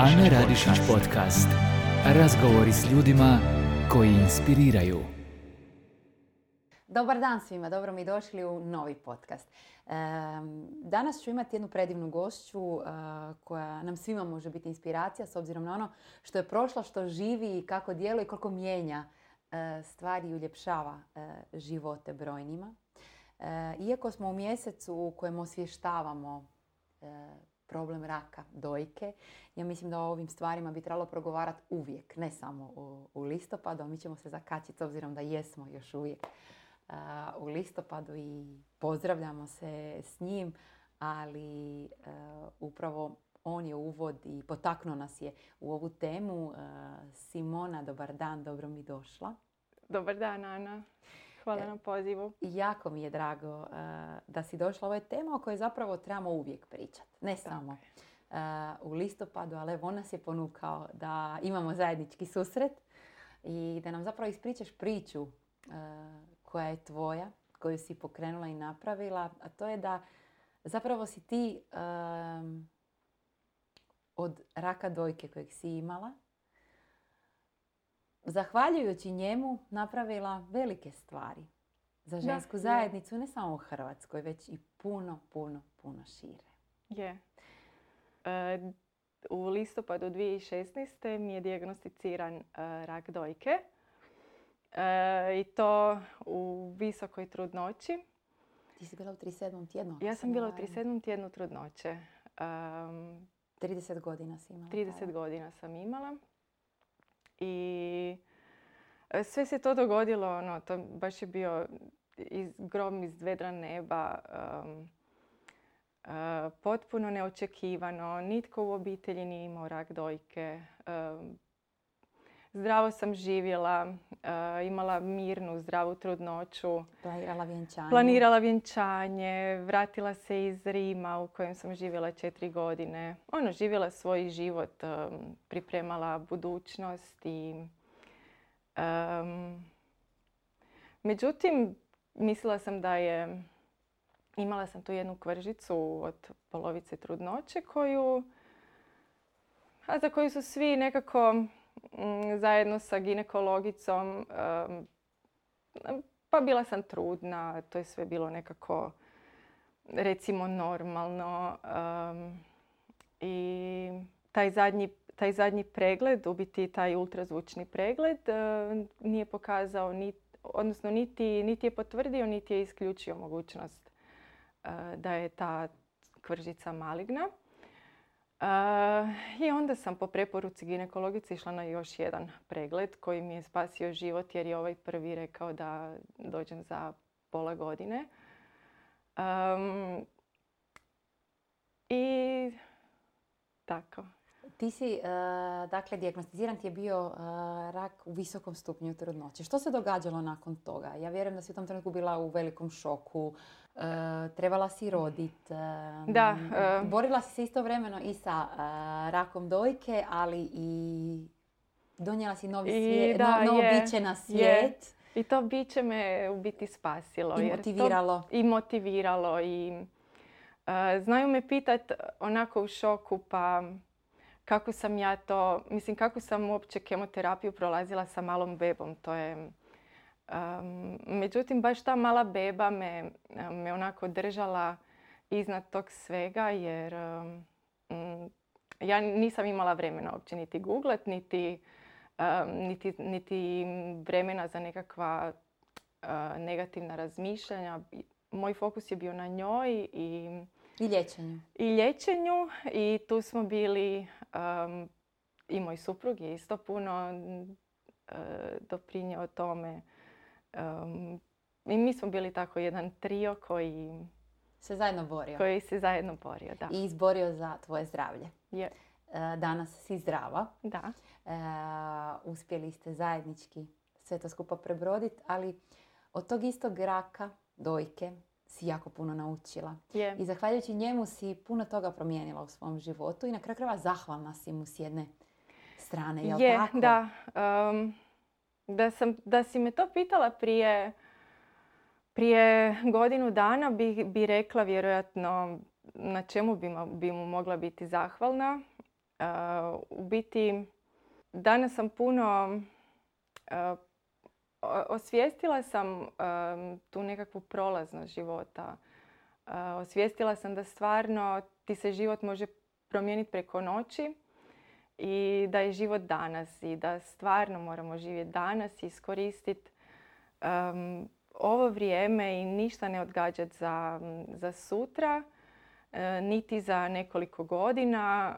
Ane Radišić podcast. Razgovori s ljudima koji inspiriraju. Dobar dan svima, dobro mi došli u novi podcast. Danas ću imati jednu predivnu gošću eh, koja nam svima može biti inspiracija s obzirom na ono što je prošla, što živi, kako djeluje i koliko mijenja eh, stvari i uljepšava eh, živote brojnima. Iako smo u mjesecu u kojem osvještavamo problem raka dojke. Ja mislim da o ovim stvarima bi trebalo progovarati uvijek, ne samo u, listopadu, a mi ćemo se zakačiti s obzirom da jesmo još uvijek u listopadu i pozdravljamo se s njim, ali upravo on je uvod i potaknuo nas je u ovu temu. Simona, dobar dan, dobro mi došla. Dobar dan, Ana. Hvala na pozivu. Jako mi je drago da si došla. Ovo je tema o kojoj zapravo trebamo uvijek pričati. Ne samo u listopadu, ali evo nas je ponukao da imamo zajednički susret i da nam zapravo ispričaš priču koja je tvoja, koju si pokrenula i napravila, a to je da zapravo si ti od raka dojke kojeg si imala, zahvaljujući njemu napravila velike stvari za žensku zajednicu, ne samo u Hrvatskoj, već i puno, puno, puno šire. Je. E, u listopadu 2016. mi je diagnosticiran e, rak dojke. E, I to u visokoj trudnoći. Ti si bila u 37. tjednu? Ja sam bila u 37. tjednu trudnoće. 30 godina si imala? 30 godina sam imala. I e, sve se to dogodilo, ono, to baš je bio iz, grom iz vedra neba. E, potpuno neočekivano. Nitko u obitelji nije imao rak dojke. Zdravo sam živjela, eh, imala mirnu, zdravu trudnoću. Planirala vjenčanje. Planirala vjenčanje, vratila se iz Rima u kojem sam živjela četiri godine. Ono, živjela svoj život, pripremala budućnost i... međutim, mislila sam da je... Imala sam tu jednu kvržicu od polovice trudnoće koju... A za koju su svi nekako zajedno sa ginekologicom. Pa bila sam trudna, to je sve bilo nekako recimo normalno. I taj zadnji, taj zadnji pregled, u biti taj ultrazvučni pregled, nije pokazao, odnosno niti, niti je potvrdio, niti je isključio mogućnost da je ta kvržica maligna. I onda sam po preporuci ginekologice išla na još jedan pregled koji mi je spasio život jer je ovaj prvi rekao da dođem za pola godine. I tako. Ti si, uh, dakle, dijagnosticiran ti je bio uh, rak u visokom stupnju trudnoće. Što se događalo nakon toga? Ja vjerujem da si u tom trenutku bila u velikom šoku, trebala si rodit. Da. Borila si se istovremeno i sa rakom dojke, ali i donijela si novi svijet, da, novo biće na svijet. I to biće me u biti spasilo. I motiviralo. I motiviralo. I, znaju me pitat onako u šoku pa kako sam ja to, mislim kako sam uopće kemoterapiju prolazila sa malom bebom. To je, međutim, baš ta mala beba me, me onako držala iznad tog svega jer ja nisam imala vremena uopće niti googlet, niti, niti, niti vremena za nekakva negativna razmišljanja. Moj fokus je bio na njoj i i liječenju. I liječenju i tu smo bili, i moj suprug je isto puno uh, doprinio tome. I mi smo bili tako jedan trio koji se zajedno borio. Koji se zajedno borio, da. I izborio za tvoje zdravlje. Je. Danas si zdrava. Da. uspjeli ste zajednički sve to skupa prebroditi, ali od tog istog raka, dojke, si jako puno naučila. I zahvaljujući njemu si puno toga promijenila u svom životu i na kraju krajeva zahvalna si mu s jedne strane. Je, tako? da. Da, sam, da si me to pitala prije, prije godinu dana bi, bi rekla vjerojatno na čemu bi, bi mu mogla biti zahvalna. u biti, danas sam puno osvijestila sam tu nekakvu prolaznost života. Osvijestila sam da stvarno ti se život može promijeniti preko noći i da je život danas i da stvarno moramo živjeti danas i iskoristiti ovo vrijeme i ništa ne odgađati za, za sutra, e, niti za nekoliko godina.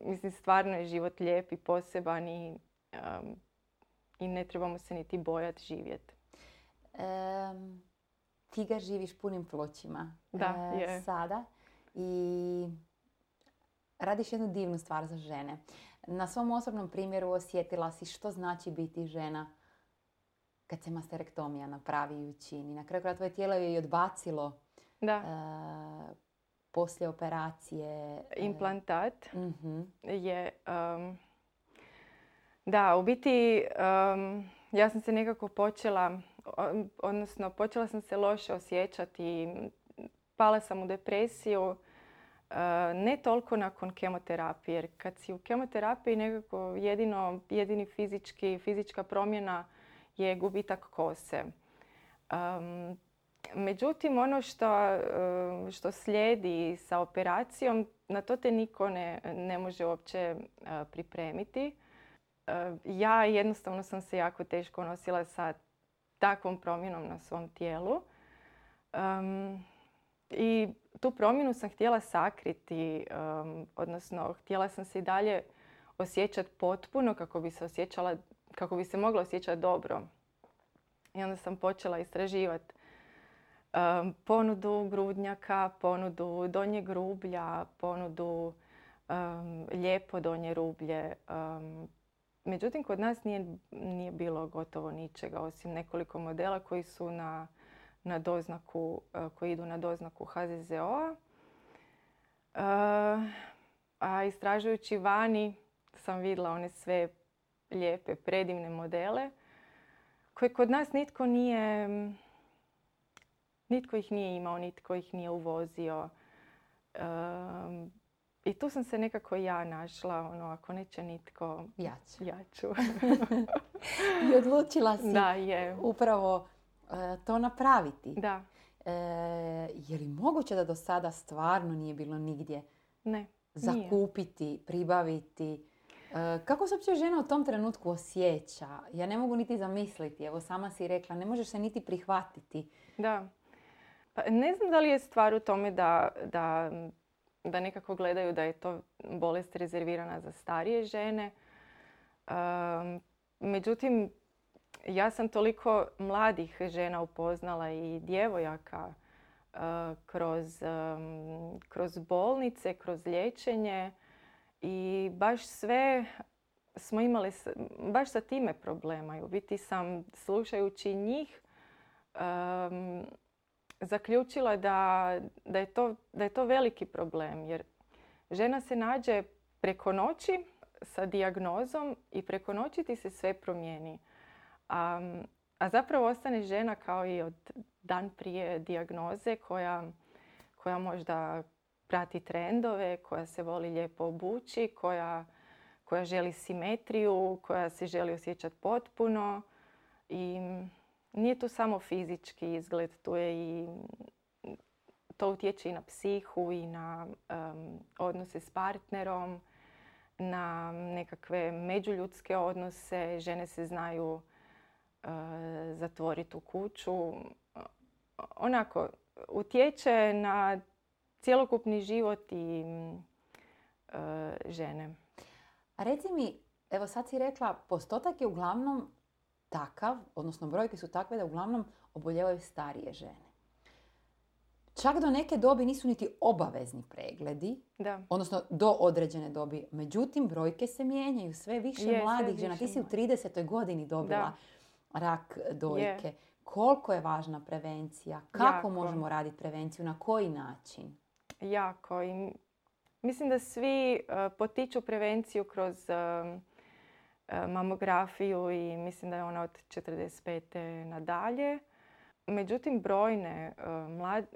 mislim, stvarno je život lijep i poseban i, i ne trebamo se niti bojati živjeti. ti ga živiš punim pločima da, e, sada i radiš jednu divnu stvar za žene. Na svom osobnom primjeru osjetila si što znači biti žena kad se masterektomija napravi i učini. Na kraju kraja tvoje tijelo je i odbacilo da. Uh, poslije operacije. E, Implantat uh je... da, u biti ja sam se nekako počela, odnosno počela sam se loše osjećati. Pala sam u depresiju. Ne toliko nakon kemoterapije, jer kad si u kemoterapiji nekako jedino, jedini fizički, fizička promjena je gubitak kose. međutim, ono što, što slijedi sa operacijom, na to te niko ne, ne može uopće pripremiti. ja jednostavno sam se jako teško nosila sa takvom promjenom na svom tijelu. I tu promjenu sam htjela sakriti, odnosno htjela sam se i dalje osjećati potpuno kako bi se osjećala kako bi se mogla osjećati dobro. I onda sam počela istraživati um, ponudu grudnjaka, ponudu donje grublja, ponudu um, lijepo donje rublje. Međutim, kod nas nije, nije bilo gotovo ničega osim nekoliko modela koji su na, na doznaku, uh, koji idu na doznaku HZZO-a. Uh, a istražujući vani sam vidjela one sve lijepe, predivne modele koje kod nas nitko nije, nitko ih nije imao, nitko ih nije uvozio. I tu sam se nekako ja našla, ono, ako neće nitko, ja ću. I odlučila si da, je. upravo e, to napraviti. Da. E, je li moguće da do sada stvarno nije bilo nigdje ne, zakupiti, nije. pribaviti? E, kako se uopće žena u tom trenutku osjeća? Ja ne mogu niti zamisliti. Evo sama si rekla, ne možeš se niti prihvatiti. Da. Pa ne znam da li je stvar u tome da, da, da nekako gledaju da je to bolest rezervirana za starije žene. međutim, ja sam toliko mladih žena upoznala i djevojaka uh, kroz, kroz bolnice, kroz liječenje i baš sve smo imali, baš sa time problema. I u biti sam slušajući njih um, zaključila da, da, je to, da je to veliki problem. Jer žena se nađe preko noći sa dijagnozom i preko noći ti se sve promijeni. A, a zapravo ostane žena kao i od dan prije dijagnoze koja, koja možda prati trendove, koja se voli lijepo obući, koja, koja želi simetriju, koja se želi osjećati potpuno. I nije tu samo fizički izgled, tu je i to utječe i na psihu i na odnose s partnerom, na nekakve međuljudske odnose. Žene se znaju zatvoriti u kuću. Onako, utječe na cjelokupni život i e, žene. A reci mi, evo sad si rekla, postotak je uglavnom takav, odnosno brojke su takve da uglavnom oboljevaju starije žene. Čak do neke dobi nisu niti obavezni pregledi, da. odnosno do određene dobi. Međutim, brojke se mijenjaju, sve više mladih žena. Ti si u 30. godini dobila rak dojke. Koliko je važna prevencija? Kako možemo raditi prevenciju? Na koji način? jako. I mislim da svi e, potiču prevenciju kroz e, e, mamografiju i mislim da je ona od 45. nadalje. Međutim, brojne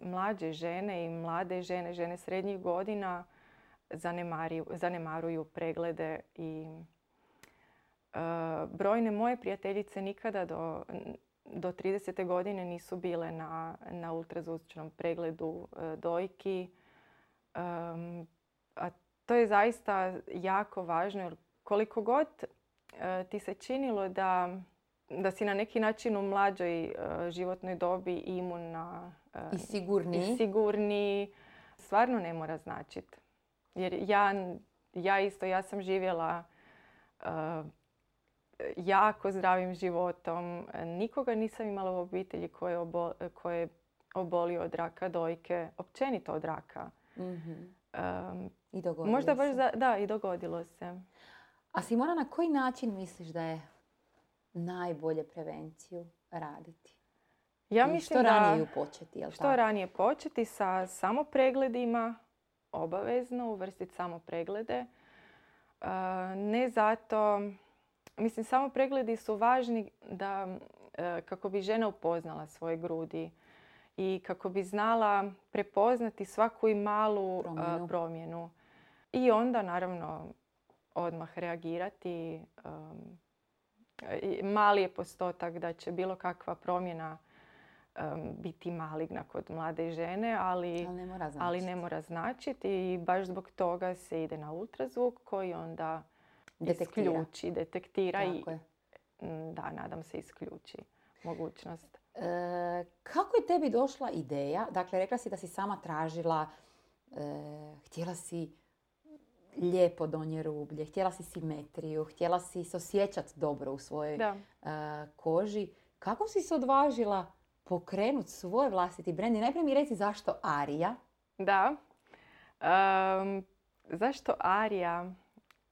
mlađe žene i mlade žene, žene srednjih godina zanemaruju preglede i brojne moje prijateljice nikada do, do 30. godine nisu bile na, na ultrazvučnom pregledu dojki. A to je zaista jako važno jer koliko god ti se činilo da da si na neki način u mlađoj e, životnoj dobi imunna i sigurni. I sigurni. Stvarno ne mora značiti. Jer ja, ja isto, ja sam živjela e, jako zdravim životom. Nikoga nisam imala u obitelji koje je, obol, koje obolio od raka dojke, općenito od raka. mm I dogodilo možda se. baš da, i dogodilo se. A Simona, na koji način misliš da je najbolje prevenciju raditi? Ja mislim što ranije ju početi, jel Što ranije početi sa samo pregledima, obavezno uvrstiti samo preglede. E, ne zato, mislim samo pregledi su važni da e, kako bi žena upoznala svoje grudi i kako bi znala prepoznati svaku i malu e, promjenu. promjenu. I onda naravno odmah reagirati mali je postotak da će bilo kakva promjena biti maligna kod mlade žene, ali, ali ne mora značiti. I baš zbog toga se ide na ultrazvuk koji onda detektira. isključi, detektira i da, nadam se isključi mogućnost. E, kako je tebi došla ideja? Dakle, rekla si da si sama tražila, e, htjela si lijepo donje rublje, htjela si simetriju, htjela si se osjećati dobro u svojoj koži. Kako si se odvažila pokrenuti svoj vlastiti brend? I najprije mi reci zašto Arija? Da. zašto Arija?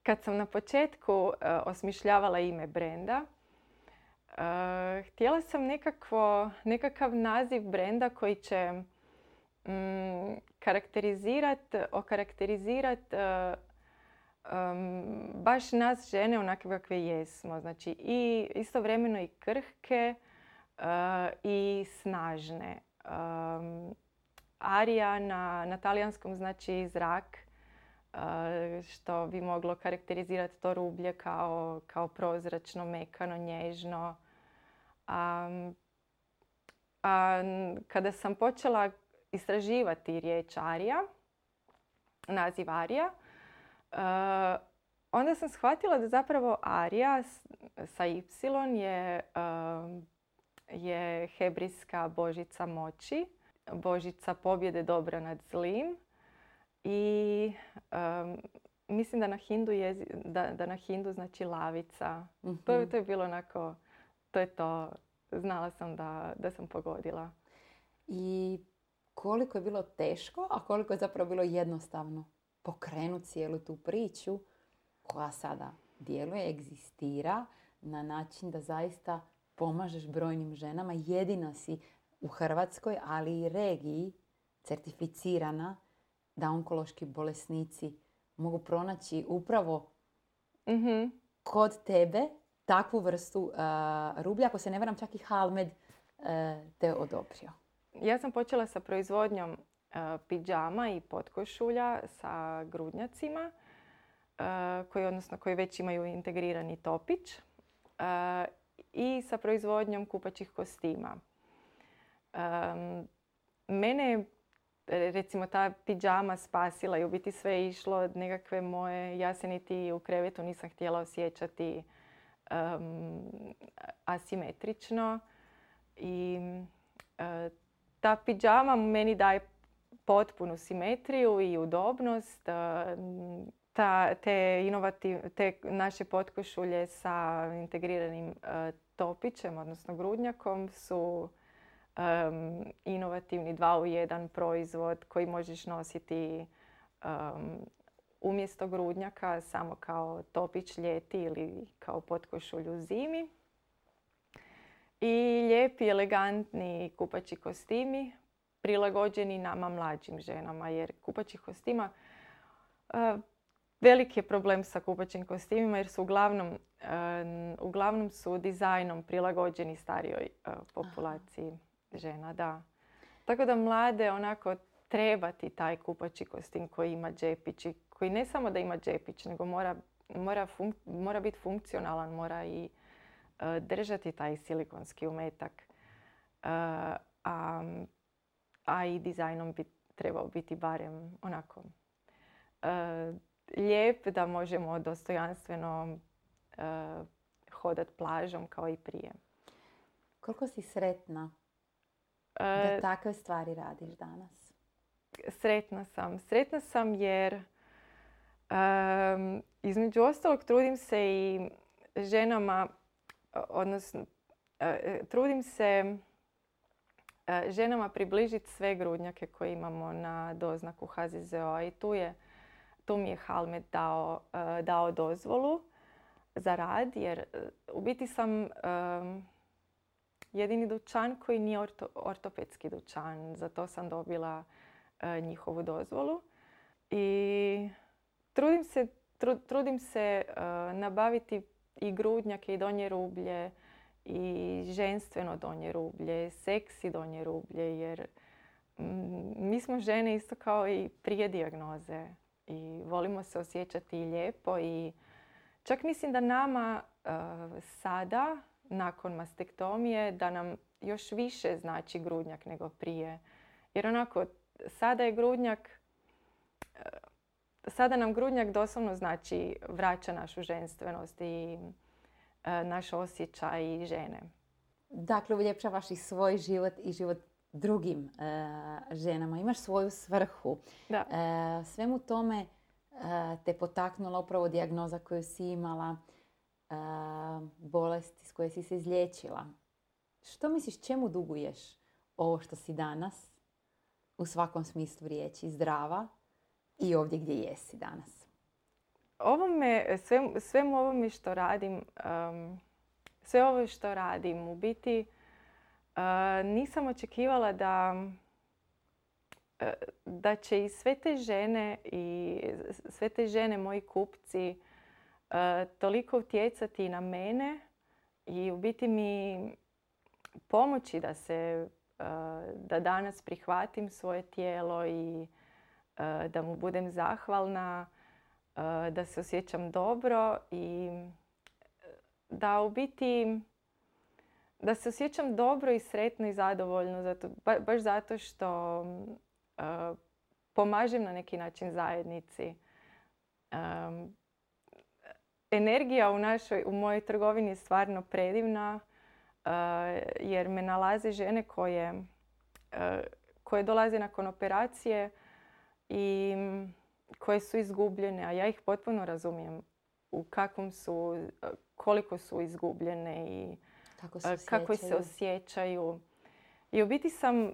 Kad sam na početku uh, osmišljavala ime brenda, uh, htjela sam nekakvo, nekakav naziv brenda koji će mm, karakterizirati, okarakterizirati um, baš nas žene onakve kakve jesmo. Znači i istovremeno i krhke i snažne. Um, arija na, na talijanskom znači zrak, što bi moglo karakterizirati to rublje kao, kao prozračno, mekano, nježno. Um, a kada sam počela istraživati riječ arija, naziv arija, onda sam shvatila da zapravo Arija sa Y je, je hebrijska božica moći, božica pobjede dobra nad zlim i um, mislim da na hindu, jezi, da, da na hindu znači lavica. Mm-hmm. To, to je bilo onako, to je to, znala sam da, da sam pogodila. I koliko je bilo teško, a koliko je zapravo bilo jednostavno? pokrenuti cijelu tu priču koja sada djeluje, egzistira na način da zaista pomažeš brojnim ženama. Jedina si u Hrvatskoj, ali i regiji certificirana da onkološki bolesnici mogu pronaći upravo mm kod tebe takvu vrstu uh, rublja. Ako se ne varam, čak i Halmed uh, te odobrio. Ja sam počela sa proizvodnjom E, pidžama i potkošulja sa grudnjacima koji, odnosno, koji već imaju integrirani topić i sa proizvodnjom kupaćih kostima. Mene recimo ta pidžama spasila i u biti sve išlo od nekakve moje, ja se niti u krevetu nisam htjela osjećati asimetrično i ta pidžama meni daje potpunu simetriju i udobnost. Ta, te, inovativ, naše potkošulje sa integriranim e, topićem, odnosno grudnjakom, su inovativni dva u jedan proizvod koji možeš nositi umjesto grudnjaka samo kao topić ljeti ili kao potkošulju zimi. I lijepi, elegantni kupači kostimi prilagođeni nama mlađim ženama jer kupaćih kostima uh, veliki je problem sa kupaćim kostimima jer su uglavnom, uh, uglavnom su dizajnom prilagođeni starijoj uh, populaciji žena. Da. Tako da mlade onako trebati taj kupači kostim koji ima džepić i koji ne samo da ima džepić, nego mora, mora, mora biti funkcionalan, mora i e, držati taj silikonski umetak. E, a, a i dizajnom bi trebao biti barem onako lijep da možemo dostojanstveno hodat plažom kao i prije. Koliko si sretna da takve stvari radiš danas? sretna sam. Sretna sam jer između ostalog trudim se i ženama, odnosno e, trudim se e, ženama približiti sve grudnjake koje imamo na doznaku HZZO. I tu, je, tu mi je Halmet dao, e, dao dozvolu za rad jer u biti sam jedini dućan koji nije ortopedski dućan. Za to sam dobila E, njihovu dozvolu. I trudim se, trudim se e, nabaviti i grudnjake i donje rublje i ženstveno donje rublje, seksi donje rublje jer mi smo žene isto kao i prije dijagnoze i volimo se osjećati lijepo i čak mislim da nama e, sada nakon mastektomije da nam još više znači grudnjak nego prije. Jer onako sada je grudnjak, e, sada nam grudnjak doslovno znači vraća našu ženstvenost i e, naš osjećaj i žene. Dakle, uljepšavaš i svoj život i život drugim e, ženama. Imaš svoju svrhu. Da. svemu tome te potaknula upravo dijagnoza koju si imala, bolesti s koje si se izliječila. Što misliš, čemu duguješ ovo što si danas? u svakom smislu riječi zdrava i ovdje gdje jesi danas? Ovome, sve, svemu ovome što radim, sve ovo što radim, u biti uh, nisam očekivala da uh, da će i sve te žene i sve te žene, moji kupci, toliko utjecati na mene i u biti mi pomoći da se Eh, da danas prihvatim svoje tijelo i eh, da mu budem zahvalna, da se osjećam dobro i da u biti da se osjećam dobro i sretno i zadovoljno zato, baš zato što pomažem na neki način zajednici. Energija u, našoj, u mojoj trgovini je stvarno predivna. Eh, jer me nalaze žene koje, eh, koje dolaze nakon operacije i koje su izgubljene, a ja ih potpuno razumijem u kakvom su, eh, koliko su izgubljene i kako se, kako se osjećaju. I u biti sam,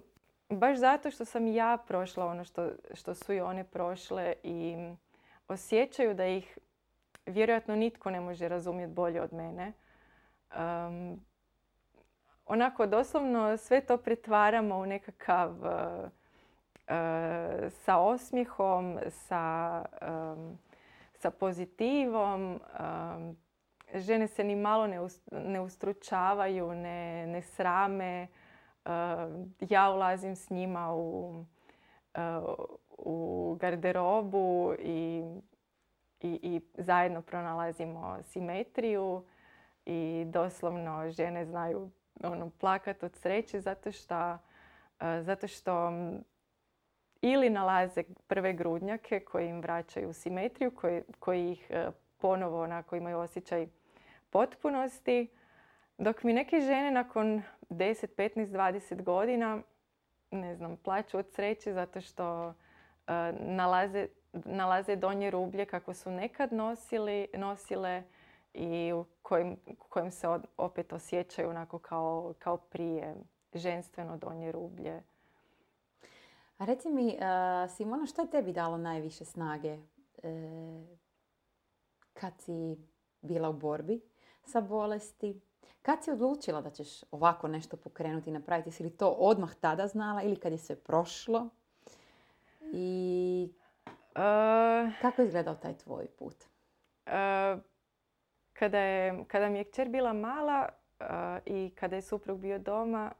baš zato što sam ja prošla ono što, što su i one prošle i osjećaju da ih vjerojatno nitko ne može razumjeti bolje od mene onako doslovno sve to pretvaramo u nekakav uh, sa osmijehom, sa, sa pozitivom. žene se ni malo ne, ne ustručavaju, ne, ne srame. ja ulazim s njima u, u garderobu i, i, i zajedno pronalazimo simetriju i doslovno žene znaju ono, plakat od sreće zato što, e, zato što ili nalaze prve grudnjake koji im vraćaju simetriju, koji, koji ih e, ponovo onako imaju osjećaj potpunosti. Dok mi neke žene nakon 10, 15, 20 godina ne znam, plaću od sreće zato što uh, nalaze, nalaze donje rublje kako su nekad nosili, nosile i u kojim, kojim se opet osjećaju onako kao, kao prije, ženstveno donje rublje. A reci mi, uh, Simona, što je tebi dalo najviše snage e, kad si bila u borbi sa bolesti? Kad si odlučila da ćeš ovako nešto pokrenuti i napraviti? Si li to odmah tada znala ili kad je sve prošlo? I uh, kako je izgledao taj tvoj put? Uh, kada, je, kada mi je kćer bila mala i kada je suprug bio doma,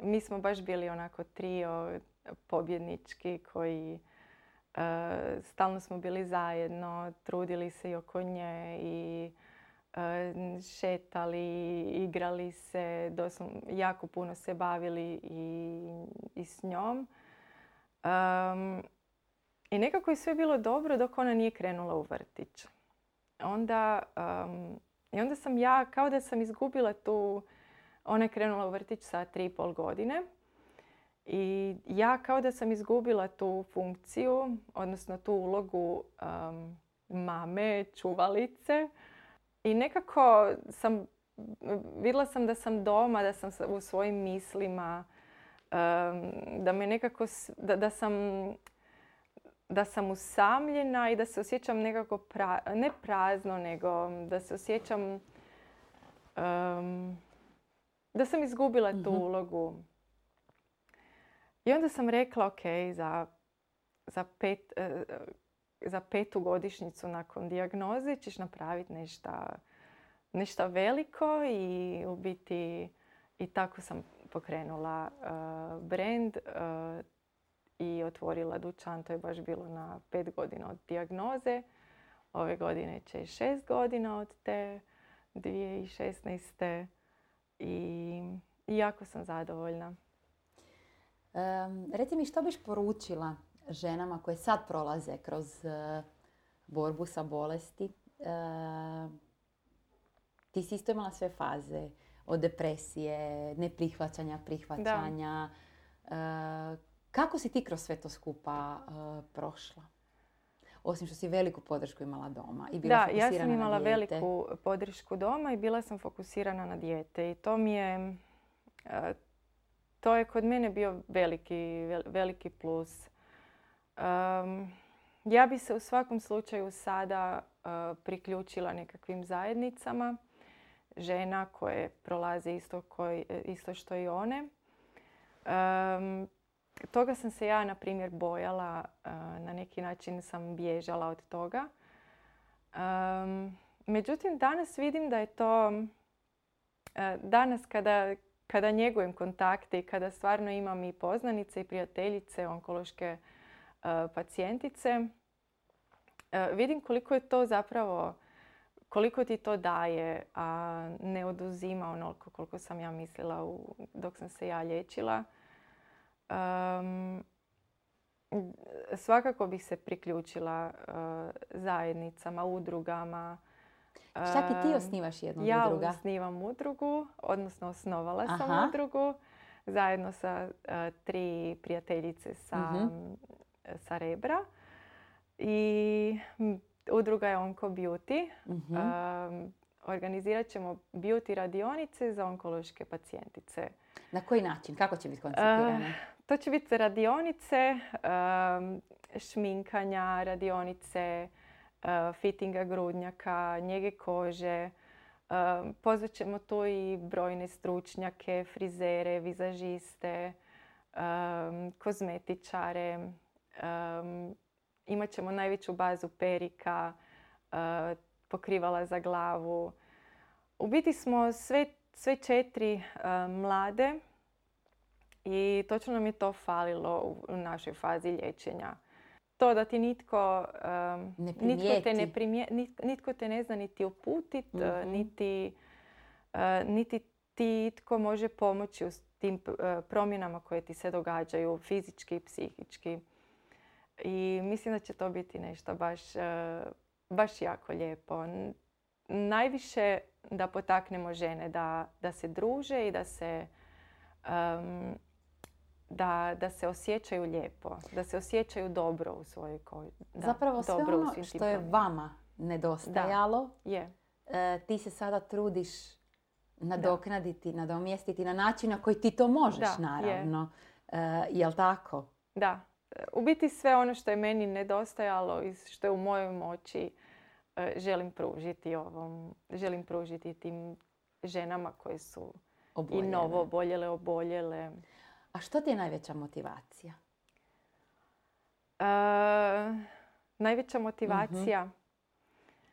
mi smo baš bili onako trio pobjednički, koji stalno smo bili zajedno, trudili se i oko nje i šetali, igrali se, jako puno se bavili i, i s njom. I nekako je sve bilo dobro dok ona nije krenula u vrtić. Onda, I onda sam ja, kao da sam izgubila tu, ona je krenula u vrtić sa tri i pol godine. I ja kao da sam izgubila tu funkciju, odnosno tu ulogu mame, čuvalice. I nekako sam, vidjela sam da sam doma, da sam u svojim mislima, da me nekako, da, da sam da sam usamljena i da se osjećam nekako, ne prazno, nego da se osjećam da sam izgubila tu mhm. ulogu. I onda sam rekla, ok, za, za, pet, e, za petu godišnjicu nakon dijagnoze ćeš napraviti nešto veliko i u biti i tako sam pokrenula uh, brand. Uh, i otvorila dućan. To je baš bilo na pet godina od dijagnoze. Ove godine će šest godina od te 2016. I, jako sam zadovoljna. Um, reci mi što biš poručila ženama koje sad prolaze kroz uh, borbu sa bolesti. Uh, ti si isto imala sve faze od depresije, neprihvaćanja, prihvaćanja. Da. Uh, kako si ti kroz sve to skupa uh, prošla? Osim što si veliku podršku imala doma i bila da, ja sam imala veliku podršku doma i bila sam fokusirana na dijete. I to mi je, uh, to je kod mene bio veliki, veliki plus. Um, ja bi se u svakom slučaju sada uh, priključila nekakvim zajednicama žena koje prolaze isto, koji, isto što i one. Um, toga sam se ja, na primjer, bojala. Na neki način sam bježala od toga. Međutim, danas vidim da je to... Danas kada, kada njegujem kontakte i kada stvarno imam i poznanice i prijateljice, onkološke pacijentice, vidim koliko je to zapravo, koliko ti to daje, a ne oduzima onoliko koliko sam ja mislila dok sam se ja liječila. Um, svakako bih se priključila uh, zajednicama, udrugama. Čak i ti osnivaš jednu ja udruga. Ja osnivam udrugu, odnosno osnovala sam udrugu zajedno sa uh, tri prijateljice sa, uh sa Rebra. I udruga je Onko Beauty. Um, organizirat ćemo beauty radionice za onkološke pacijentice. Na koji način? Kako će biti koncipirane? Uh, to će biti radionice um, šminkanja, radionice uh, fittinga grudnjaka, njege kože. Um, pozvat ćemo tu i brojne stručnjake, frizere, vizažiste, um, kozmetičare. Imat ćemo najveću bazu perika, uh, pokrivala za glavu. U biti smo sve, sve četiri uh, mlade i točno nam je to falilo u našoj fazi liječenja. To da ti nitko, ne nitko, te ne nitko te ne zna niti uputit, uh, mhm. niti, niti ti tko može pomoći u tim promjenama koje ti se događaju fizički i psihički. I mislim da će to biti nešto baš, baš jako lijepo. Najviše da potaknemo žene da, da se druže i da se um, da, da se osjećaju lijepo, da se osjećaju dobro u svojoj koži. Zapravo sve ono što je vama nedostajalo, je. E, ti se sada trudiš nadoknaditi, nadomjestiti na način na koji ti to možeš, naravno. Je. E, jel tako? Da. U biti sve ono što je meni nedostajalo i što je u mojoj moći e, želim pružiti ovom, želim pružiti tim ženama koje su i novo oboljele, oboljele. A što ti je najveća motivacija? E, najveća motivacija? uh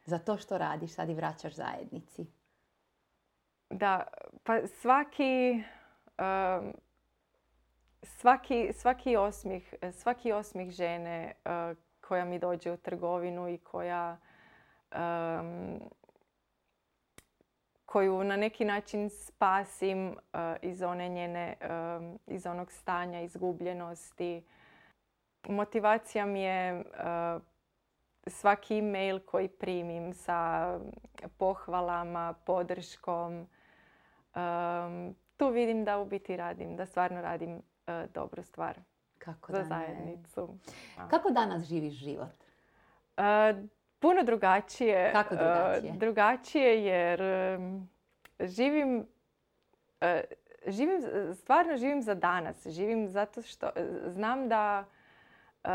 Za to što radiš sad i vraćaš zajednici. Da, pa svaki... svaki, svaki, osmih, svaki osmih žene uh, koja mi dođe u trgovinu i koja um, koju na neki način spasim uh, iz one njene, iz onog stanja izgubljenosti. Motivacija mi je uh, svaki e-mail koji primim sa pohvalama, podrškom. Um, tu vidim da u biti radim, da stvarno radim uh, dobru stvar Kako za zajednicu. Da. Kako danas živiš život? Uh, puno drugačije. Kako drugačije? drugačije jer živim, uh, živim, stvarno živim za danas. Živim zato što uh, znam da uh,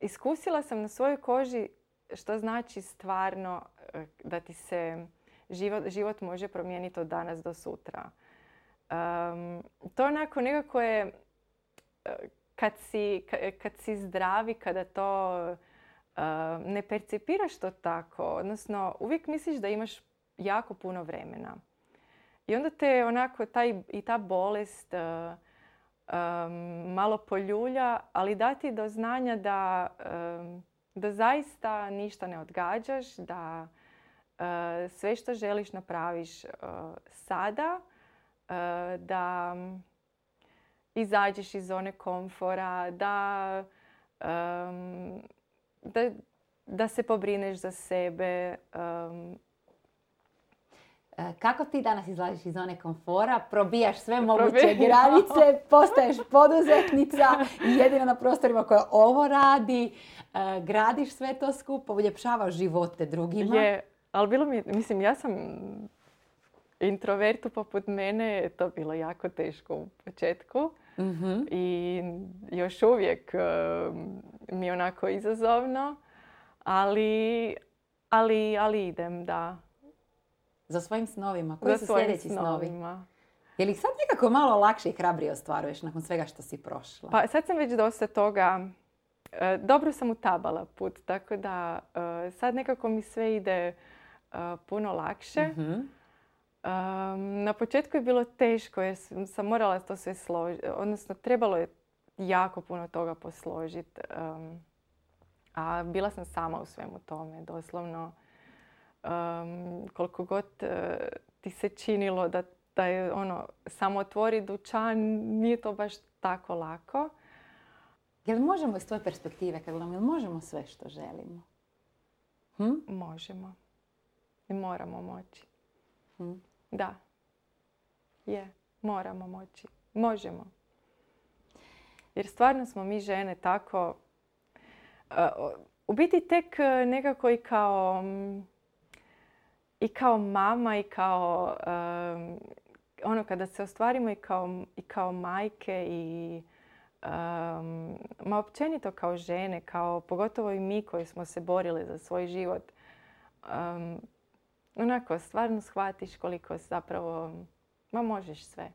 iskusila sam na svojoj koži što znači stvarno uh, da ti se život, život može promijeniti od danas do sutra. Um, to onako nekako je uh, kad si, ka- kad si zdravi, kada to uh, ne percipiraš to tako, odnosno uvijek misliš da imaš jako puno vremena. I onda te onako taj, i ta bolest uh, um, malo poljulja, ali dati do znanja da, da zaista ništa ne odgađaš, da sve što želiš napraviš sada, da izađeš iz zone komfora, da, um, da, da se pobrineš za sebe. Um, Kako ti danas izlaziš iz zone komfora, probijaš sve moguće Probijam. granice, postaješ poduzetnica i jedina na prostorima koja ovo radi, e, gradiš sve to skupo, uljepšavaš živote drugima. je, ali bilo mi, mislim, ja sam introvertu poput mene, je to bilo jako teško u početku. Mhm. i još uvijek um, mi je onako izazovno, ali, ali, ali idem, da. Za svojim snovima. Koji Za su sljedeći snovi? Je li sad nekako malo lakše i hrabrije ostvaruješ nakon svega što si prošla? Pa sad sam već dosta toga, e, dobro sam utabala put, tako da e, sad nekako mi sve ide e, puno lakše. Mhm. Um, na početku je bilo teško jer sam, morala to sve složiti, odnosno trebalo je jako puno toga posložiti. Um, a bila sam sama u svemu tome, doslovno. Um, koliko god e, ti se činilo da, da je ono, samo otvori dućan, nije to baš tako lako. Jel možemo iz tvoje perspektive, kad gledamo, jel možemo sve što želimo? Hm? Možemo. I moramo moći. Hm. Da. Je, moramo moći. Možemo. Jer stvarno smo mi žene tako... uh, u biti tek uh, nekako i kao... I kao mama i kao... um, ono kada se ostvarimo i kao, i kao majke i... Um, ma općenito kao žene, kao pogotovo i mi koji smo se borili za svoj život. Um, onako, stvarno shvatiš koliko zapravo, ma možeš sve.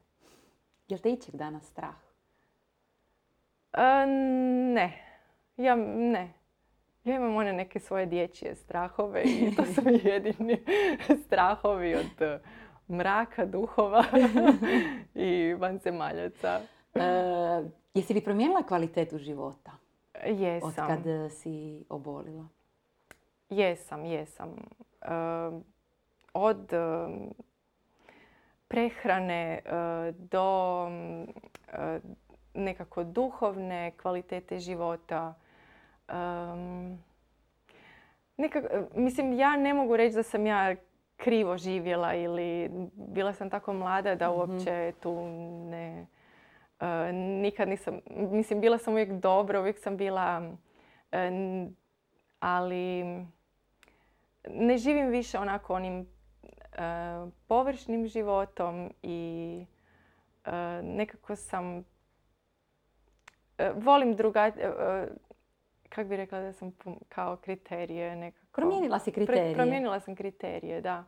Jel te ičeg danas strah? E, ne, ja ne. Ja imam one neke svoje dječje strahove i to su mi jedini strahovi od eh, mraka, duhova i vanzemaljaca. E, jesi li promijenila kvalitetu života od Jesam. kad e, si obolila? Jesam, jesam. Um, od um, prehrane uh, do um, uh, nekako duhovne kvalitete života. Um, nekako, mislim, ja ne mogu reći da sam ja krivo živjela ili bila sam tako mlada da uopće tu ne... uh, nikad nisam... Mislim, bila sam uvijek dobra, uvijek sam bila... ali ne živim više onako onim površnim životom i e, nekako sam e, volim druga kako bi rekla da sam kao kriterije nekako Promijenila si kriterije. promijenila sam kriterije da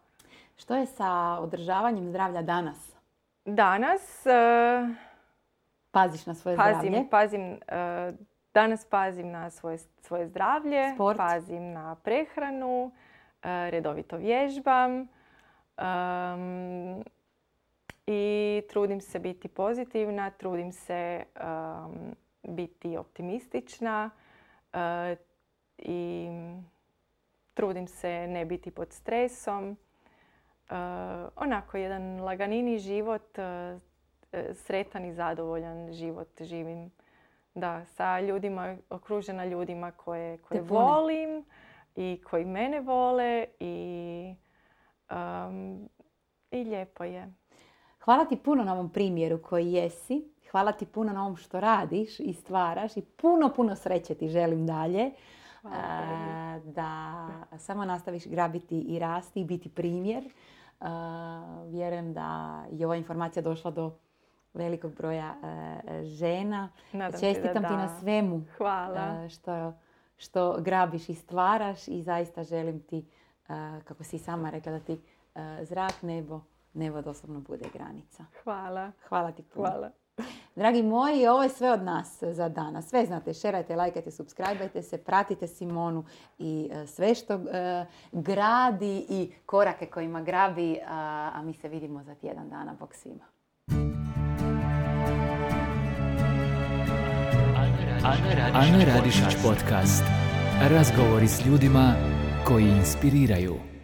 Što je sa održavanjem zdravlja danas? danas e, Paziš na svoje pazim, zdravlje? pazim, e, danas pazim na svoje, svoje zdravlje, Sport? pazim na prehranu, e, redovito vježbam. Em, i trudim se biti pozitivna, trudim se biti optimistična i trudim se ne biti pod stresom. onako jedan laganini život, sretan i zadovoljan život živim. Da, sa ljudima, okružena ljudima koje, koje volim i koji mene vole i, i lijepo je. Hvala ti puno na ovom primjeru koji jesi. Hvala ti puno na ovom što radiš i stvaraš i puno, puno sreće ti želim dalje. da samo nastaviš grabiti i rasti i biti primjer. vjerujem da je ova informacija došla do velikog broja e, žena. Čestitam ti na svemu Hvala. E, što, što grabiš i stvaraš i zaista želim ti, kako si sama rekla, da ti zrak, nebo, nebo doslovno bude granica. Hvala. Hvala ti puno. Hvala. Dragi moji, ovo je sve od nas za danas. Sve znate, šerajte, lajkajte, subscribeajte se, pratite Simonu i sve što gradi i korake kojima grabi, a mi se vidimo za tjedan dana. Bog svima. Ana Radišić podcast. Razgovori s ljudima koji inspiriraju.